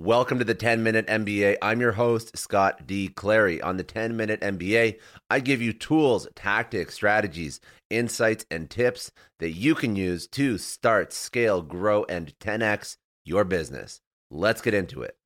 Welcome to the 10 Minute MBA. I'm your host, Scott D. Clary. On the 10 Minute MBA, I give you tools, tactics, strategies, insights, and tips that you can use to start, scale, grow, and 10x your business. Let's get into it.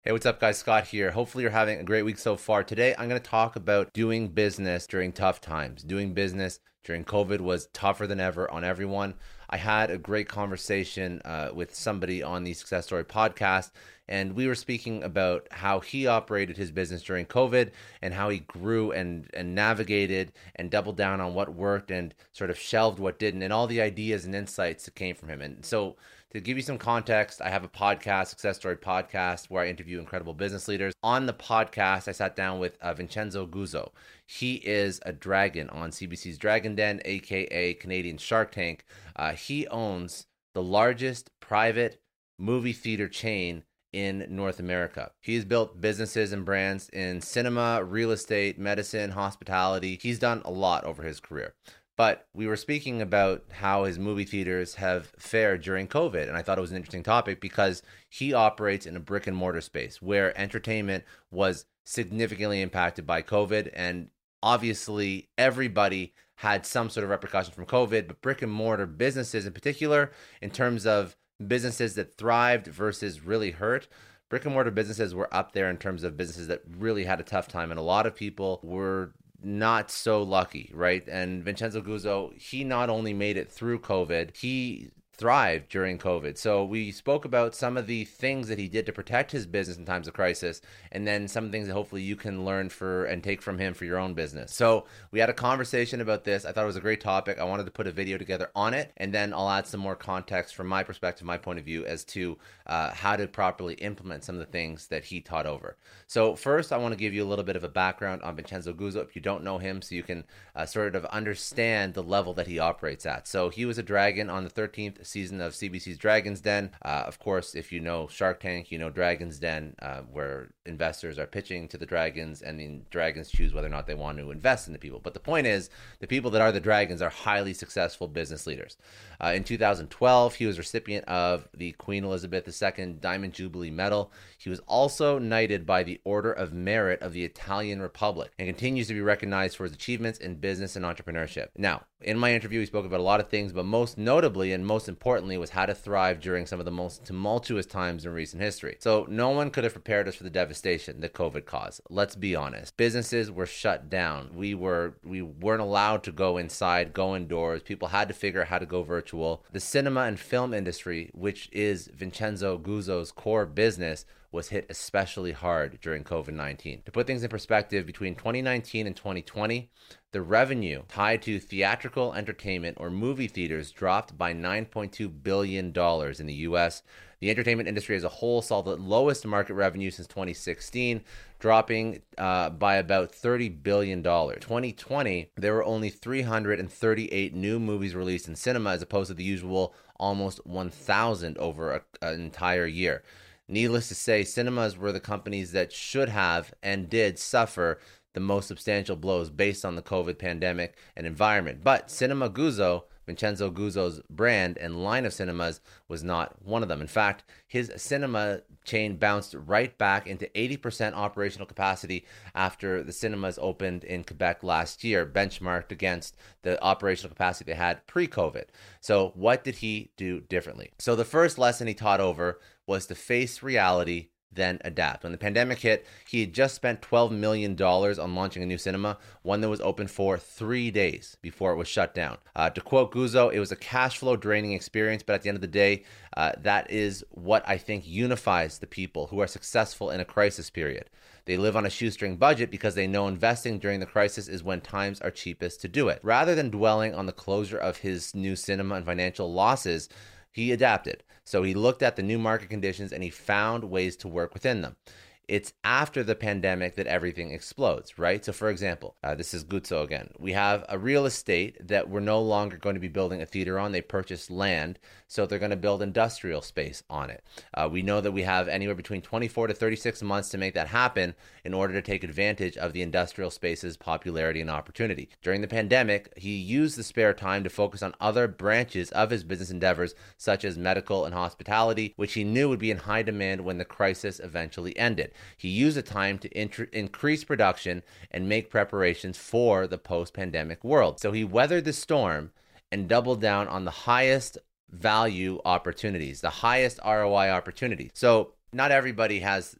Hey, what's up, guys? Scott here. Hopefully, you're having a great week so far. Today, I'm going to talk about doing business during tough times. Doing business during COVID was tougher than ever on everyone. I had a great conversation uh, with somebody on the Success Story podcast, and we were speaking about how he operated his business during COVID and how he grew and and navigated and doubled down on what worked and sort of shelved what didn't, and all the ideas and insights that came from him. And so to give you some context, I have a podcast, Success Story Podcast, where I interview incredible business leaders. On the podcast, I sat down with uh, Vincenzo Guzzo. He is a dragon on CBC's Dragon Den, aka Canadian Shark Tank. Uh, he owns the largest private movie theater chain in North America. He's built businesses and brands in cinema, real estate, medicine, hospitality. He's done a lot over his career. But we were speaking about how his movie theaters have fared during COVID. And I thought it was an interesting topic because he operates in a brick and mortar space where entertainment was significantly impacted by COVID. And obviously, everybody had some sort of repercussion from COVID, but brick and mortar businesses in particular, in terms of businesses that thrived versus really hurt, brick and mortar businesses were up there in terms of businesses that really had a tough time. And a lot of people were not so lucky, right? And Vincenzo Guzzo, he not only made it through COVID, he thrived during COVID. So we spoke about some of the things that he did to protect his business in times of crisis, and then some things that hopefully you can learn for and take from him for your own business. So we had a conversation about this. I thought it was a great topic. I wanted to put a video together on it, and then I'll add some more context from my perspective, my point of view, as to uh, how to properly implement some of the things that he taught over. So first, I want to give you a little bit of a background on Vincenzo Guzzo if you don't know him, so you can uh, sort of understand the level that he operates at. So he was a dragon on the 13th season of CBC's Dragon's Den. Uh, of course, if you know Shark Tank, you know Dragon's Den, uh, where investors are pitching to the dragons and the dragons choose whether or not they want to invest in the people. But the point is, the people that are the dragons are highly successful business leaders. Uh, in 2012, he was recipient of the Queen Elizabeth II Diamond Jubilee Medal. He was also knighted by the Order of Merit of the Italian Republic and continues to be recognized for his achievements in business and entrepreneurship. Now, in my interview, we spoke about a lot of things, but most notably and most importantly was how to thrive during some of the most tumultuous times in recent history. So, no one could have prepared us for the devastation that COVID caused. Let's be honest. Businesses were shut down. We were we weren't allowed to go inside, go indoors. People had to figure out how to go virtual. The cinema and film industry, which is Vincenzo Guzzo's core business, was hit especially hard during COVID 19. To put things in perspective, between 2019 and 2020, the revenue tied to theatrical entertainment or movie theaters dropped by $9.2 billion in the US. The entertainment industry as a whole saw the lowest market revenue since 2016, dropping uh, by about $30 billion. 2020, there were only 338 new movies released in cinema as opposed to the usual almost 1,000 over a, an entire year. Needless to say, cinemas were the companies that should have and did suffer the most substantial blows based on the COVID pandemic and environment. But Cinema Guzzo, Vincenzo Guzzo's brand and line of cinemas, was not one of them. In fact, his cinema chain bounced right back into 80% operational capacity after the cinemas opened in Quebec last year, benchmarked against the operational capacity they had pre COVID. So, what did he do differently? So, the first lesson he taught over was to face reality, then adapt. When the pandemic hit, he had just spent $12 million on launching a new cinema, one that was open for three days before it was shut down. Uh, to quote Guzzo, it was a cash flow draining experience, but at the end of the day, uh, that is what I think unifies the people who are successful in a crisis period. They live on a shoestring budget because they know investing during the crisis is when times are cheapest to do it. Rather than dwelling on the closure of his new cinema and financial losses, he adapted. So he looked at the new market conditions and he found ways to work within them it's after the pandemic that everything explodes, right? So, for example, uh, this is Guzzo again. We have a real estate that we're no longer going to be building a theater on. They purchased land, so they're going to build industrial space on it. Uh, we know that we have anywhere between 24 to 36 months to make that happen in order to take advantage of the industrial space's popularity and opportunity. During the pandemic, he used the spare time to focus on other branches of his business endeavors, such as medical and hospitality, which he knew would be in high demand when the crisis eventually ended. He used the time to int- increase production and make preparations for the post pandemic world. So he weathered the storm and doubled down on the highest value opportunities, the highest ROI opportunities. So not everybody has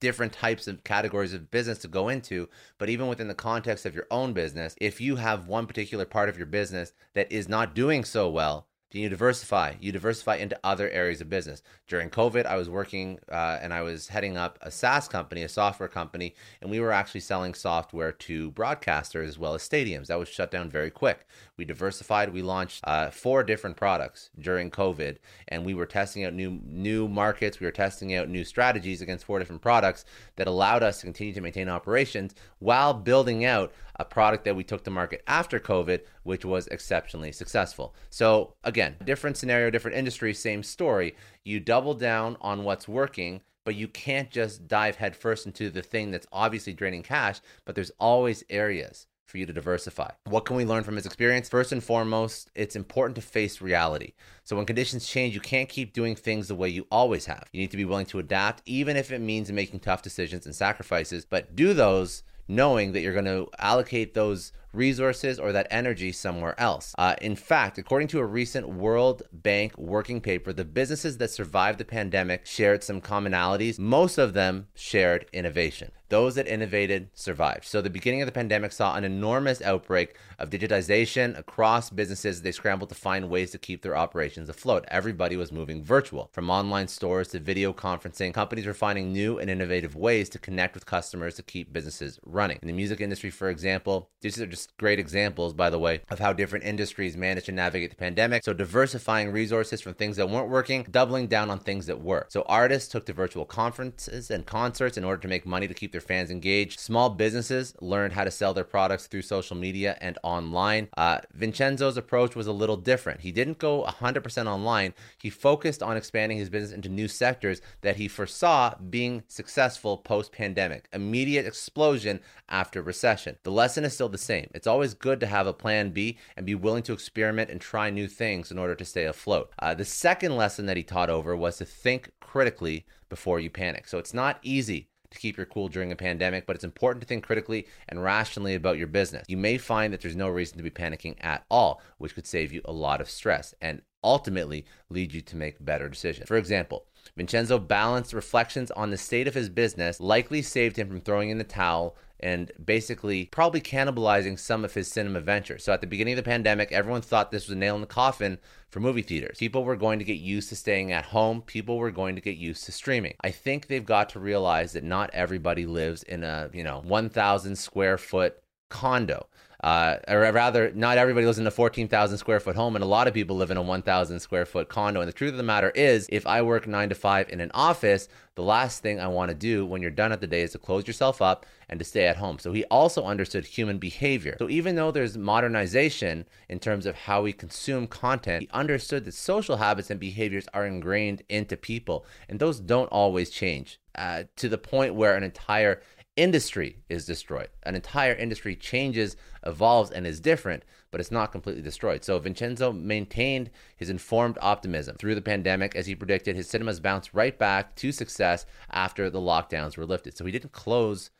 different types of categories of business to go into, but even within the context of your own business, if you have one particular part of your business that is not doing so well, you diversify. You diversify into other areas of business. During COVID, I was working uh, and I was heading up a SaaS company, a software company, and we were actually selling software to broadcasters as well as stadiums. That was shut down very quick. We diversified. We launched uh, four different products during COVID, and we were testing out new new markets. We were testing out new strategies against four different products that allowed us to continue to maintain operations while building out a product that we took to market after COVID, which was exceptionally successful. So, again, different scenario, different industry, same story. You double down on what's working, but you can't just dive headfirst into the thing that's obviously draining cash, but there's always areas for you to diversify. What can we learn from his experience? First and foremost, it's important to face reality. So when conditions change, you can't keep doing things the way you always have. You need to be willing to adapt, even if it means making tough decisions and sacrifices, but do those knowing that you're going to allocate those resources or that energy somewhere else. Uh, in fact, according to a recent World Bank working paper, the businesses that survived the pandemic shared some commonalities. Most of them shared innovation. Those that innovated survived. So, the beginning of the pandemic saw an enormous outbreak of digitization across businesses. They scrambled to find ways to keep their operations afloat. Everybody was moving virtual. From online stores to video conferencing, companies were finding new and innovative ways to connect with customers to keep businesses running. In the music industry, for example, are just great examples, by the way, of how different industries managed to navigate the pandemic. So, diversifying resources from things that weren't working, doubling down on things that were. So, artists took to virtual conferences and concerts in order to make money to keep their fans engaged. Small businesses learned how to sell their products through social media and online. Uh, Vincenzo's approach was a little different. He didn't go 100% online, he focused on expanding his business into new sectors that he foresaw being successful post pandemic. Immediate explosion after recession. The lesson is still the same. It's always good to have a plan B and be willing to experiment and try new things in order to stay afloat. Uh, the second lesson that he taught over was to think critically before you panic. So it's not easy to keep your cool during a pandemic, but it's important to think critically and rationally about your business. You may find that there's no reason to be panicking at all, which could save you a lot of stress and ultimately lead you to make better decisions. For example, Vincenzo balanced reflections on the state of his business likely saved him from throwing in the towel and basically probably cannibalizing some of his cinema ventures. So at the beginning of the pandemic, everyone thought this was a nail in the coffin for movie theaters. People were going to get used to staying at home, people were going to get used to streaming. I think they've got to realize that not everybody lives in a, you know, 1000 square foot condo uh, or rather, not everybody lives in a 14,000 square foot home, and a lot of people live in a 1,000 square foot condo. And the truth of the matter is, if I work nine to five in an office, the last thing I want to do when you're done at the day is to close yourself up and to stay at home. So he also understood human behavior. So even though there's modernization in terms of how we consume content, he understood that social habits and behaviors are ingrained into people, and those don't always change. Uh, to the point where an entire industry is destroyed. An entire industry changes, evolves, and is different, but it's not completely destroyed. So Vincenzo maintained his informed optimism through the pandemic. As he predicted, his cinemas bounced right back to success after the lockdowns were lifted. So he didn't close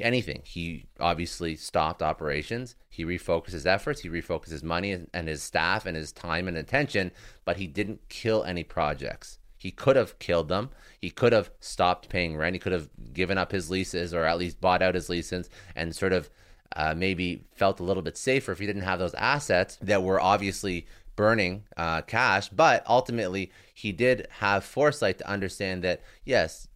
anything. He obviously stopped operations. He refocused his efforts. He refocused his money and his staff and his time and attention, but he didn't kill any projects. He could have killed them. He could have stopped paying rent. He could have given up his leases or at least bought out his leases and sort of uh, maybe felt a little bit safer if he didn't have those assets that were obviously burning uh, cash. But ultimately, he did have foresight to understand that, yes,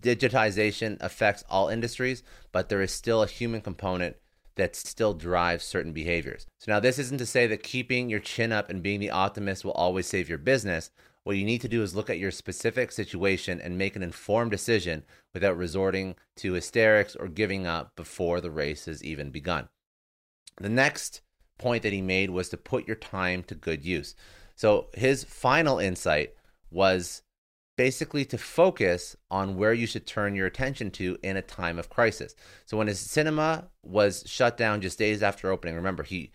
digitization affects all industries, but there is still a human component that still drives certain behaviors. So now this isn't to say that keeping your chin up and being the optimist will always save your business. What you need to do is look at your specific situation and make an informed decision without resorting to hysterics or giving up before the race has even begun. The next point that he made was to put your time to good use. So his final insight was basically to focus on where you should turn your attention to in a time of crisis. So when his cinema was shut down just days after opening, remember he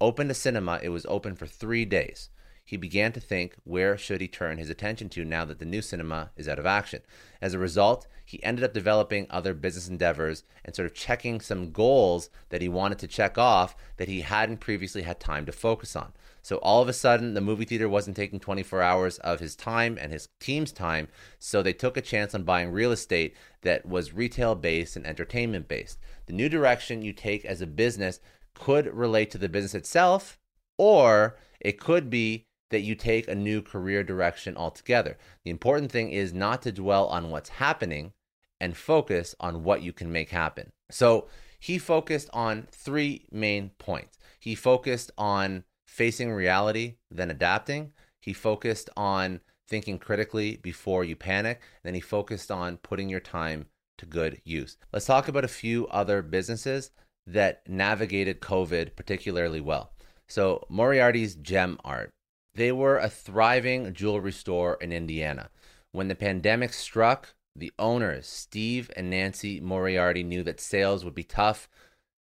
opened a cinema, it was open for 3 days he began to think where should he turn his attention to now that the new cinema is out of action. As a result, he ended up developing other business endeavors and sort of checking some goals that he wanted to check off that he hadn't previously had time to focus on. So all of a sudden, the movie theater wasn't taking 24 hours of his time and his team's time. So they took a chance on buying real estate that was retail based and entertainment based. The new direction you take as a business could relate to the business itself, or it could be that you take a new career direction altogether. The important thing is not to dwell on what's happening and focus on what you can make happen. So he focused on three main points. He focused on facing reality, then adapting. He focused on thinking critically before you panic. Then he focused on putting your time to good use. Let's talk about a few other businesses that navigated COVID particularly well. So, Moriarty's Gem Art. They were a thriving jewelry store in Indiana. When the pandemic struck, the owners, Steve and Nancy Moriarty, knew that sales would be tough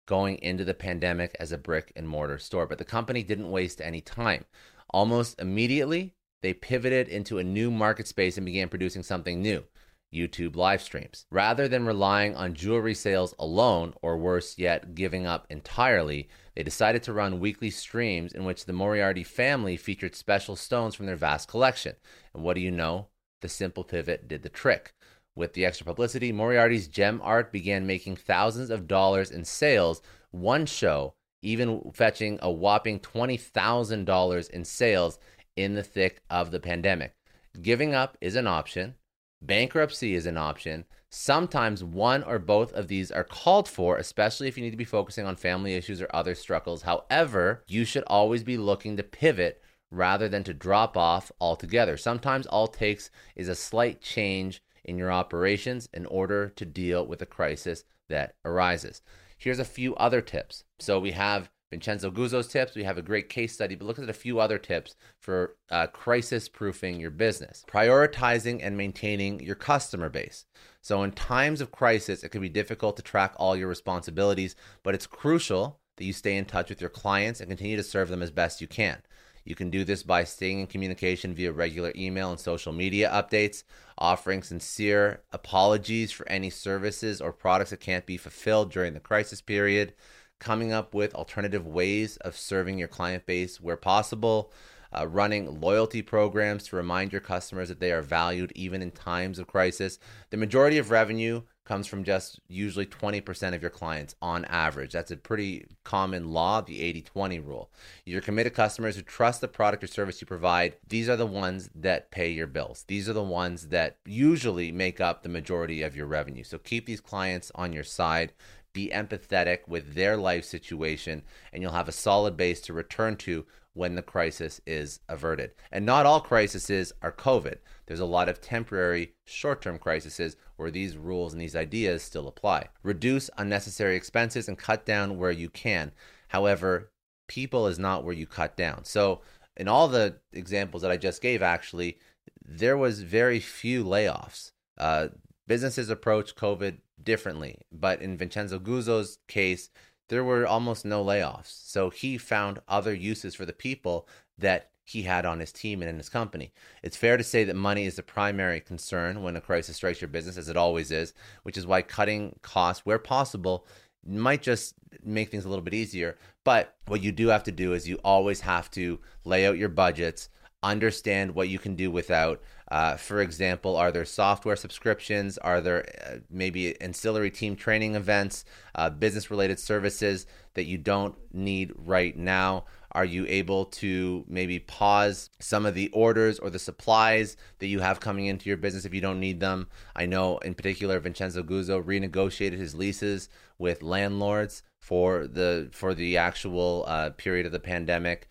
going into the pandemic as a brick and mortar store. But the company didn't waste any time. Almost immediately, they pivoted into a new market space and began producing something new YouTube live streams. Rather than relying on jewelry sales alone, or worse yet, giving up entirely, they decided to run weekly streams in which the Moriarty family featured special stones from their vast collection. And what do you know? The simple pivot did the trick. With the extra publicity, Moriarty's gem art began making thousands of dollars in sales. One show even fetching a whopping $20,000 in sales in the thick of the pandemic. Giving up is an option, bankruptcy is an option, Sometimes one or both of these are called for, especially if you need to be focusing on family issues or other struggles. However, you should always be looking to pivot rather than to drop off altogether. Sometimes all it takes is a slight change in your operations in order to deal with a crisis that arises. Here's a few other tips. So we have Vincenzo Guzzo's tips. We have a great case study, but look at a few other tips for uh, crisis proofing your business. Prioritizing and maintaining your customer base. So, in times of crisis, it can be difficult to track all your responsibilities, but it's crucial that you stay in touch with your clients and continue to serve them as best you can. You can do this by staying in communication via regular email and social media updates, offering sincere apologies for any services or products that can't be fulfilled during the crisis period coming up with alternative ways of serving your client base where possible, uh, running loyalty programs to remind your customers that they are valued even in times of crisis. The majority of revenue comes from just usually 20% of your clients on average. That's a pretty common law, the 80 20 rule. Your committed customers who trust the product or service you provide, these are the ones that pay your bills. These are the ones that usually make up the majority of your revenue. So keep these clients on your side be empathetic with their life situation, and you'll have a solid base to return to when the crisis is averted. And not all crises are COVID. There's a lot of temporary, short term crises where these rules and these ideas still apply. Reduce unnecessary expenses and cut down where you can. However, people is not where you cut down. So, in all the examples that I just gave, actually, there was very few layoffs. Uh, businesses approach COVID differently. But in Vincenzo Guzzo's case, there were almost no layoffs. So he found other uses for the people that he had on his team and in his company. It's fair to say that money is the primary concern when a crisis strikes your business, as it always is, which is why cutting costs where possible might just make things a little bit easier. But what you do have to do is you always have to lay out your budgets, understand what you can do without, uh, for example, are there software subscriptions? Are there uh, maybe ancillary team training events, uh, business related services that you don't need right now? Are you able to maybe pause some of the orders or the supplies that you have coming into your business if you don't need them? I know in particular Vincenzo Guzzo renegotiated his leases with landlords for the for the actual uh, period of the pandemic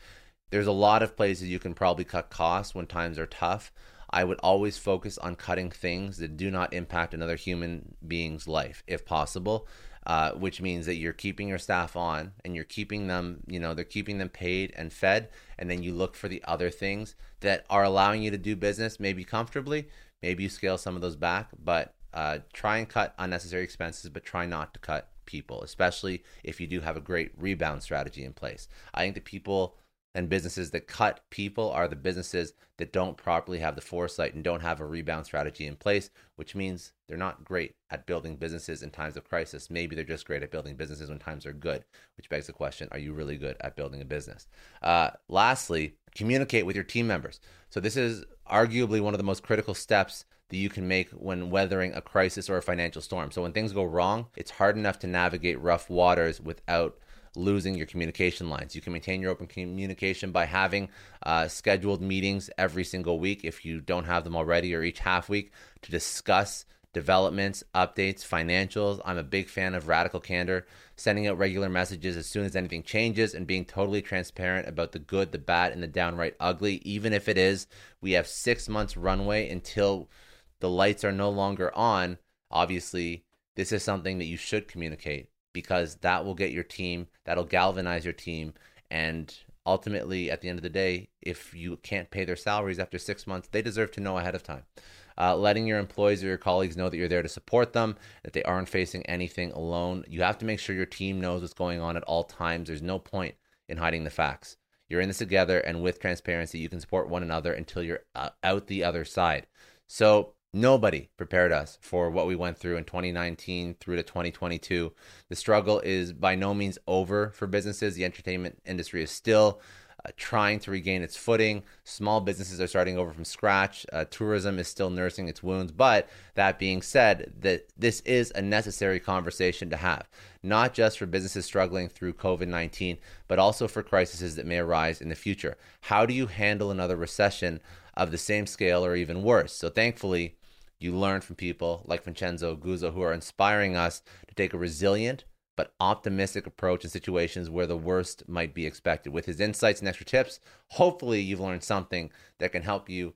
there's a lot of places you can probably cut costs when times are tough. I would always focus on cutting things that do not impact another human being's life, if possible. Uh, which means that you're keeping your staff on and you're keeping them, you know, they're keeping them paid and fed. And then you look for the other things that are allowing you to do business, maybe comfortably. Maybe you scale some of those back, but uh, try and cut unnecessary expenses, but try not to cut people, especially if you do have a great rebound strategy in place. I think the people and businesses that cut people are the businesses that don't properly have the foresight and don't have a rebound strategy in place, which means they're not great at building businesses in times of crisis. Maybe they're just great at building businesses when times are good, which begs the question are you really good at building a business? Uh, lastly, communicate with your team members. So, this is arguably one of the most critical steps that you can make when weathering a crisis or a financial storm. So, when things go wrong, it's hard enough to navigate rough waters without losing your communication lines. You can maintain your open communication by having uh, scheduled meetings every single week if you don't have them already, or each half week to discuss developments, updates, financials. I'm a big fan of radical candor, sending out regular messages as soon as anything changes and being totally transparent about the good, the bad, and the downright ugly. Even if it is, we have six months runway until the lights are no longer on. Obviously, this is something that you should communicate because that will get your team, that'll galvanize your team. And ultimately, at the end of the day, if you can't pay their salaries after six months, they deserve to know ahead of time. Uh, letting your employees or your colleagues know that you're there to support them, that they aren't facing anything alone. You have to make sure your team knows what's going on at all times. There's no point in hiding the facts. You're in this together, and with transparency, you can support one another until you're uh, out the other side. So, Nobody prepared us for what we went through in 2019 through to 2022. The struggle is by no means over for businesses. The entertainment industry is still uh, trying to regain its footing. Small businesses are starting over from scratch. Uh, tourism is still nursing its wounds. But that being said, that this is a necessary conversation to have, not just for businesses struggling through COVID 19, but also for crises that may arise in the future. How do you handle another recession of the same scale or even worse? So thankfully, you learn from people like Vincenzo Guzzo who are inspiring us to take a resilient but optimistic approach in situations where the worst might be expected. With his insights and extra tips, hopefully you've learned something that can help you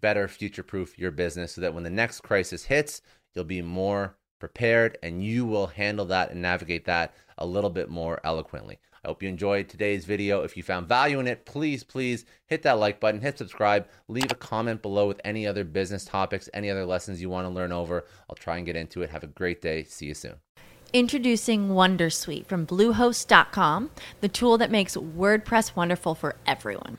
better future proof your business so that when the next crisis hits, you'll be more prepared and you will handle that and navigate that a little bit more eloquently. Hope you enjoyed today's video. If you found value in it, please, please hit that like button, hit subscribe, leave a comment below with any other business topics, any other lessons you want to learn over. I'll try and get into it. Have a great day. See you soon. Introducing Wondersuite from Bluehost.com, the tool that makes WordPress wonderful for everyone.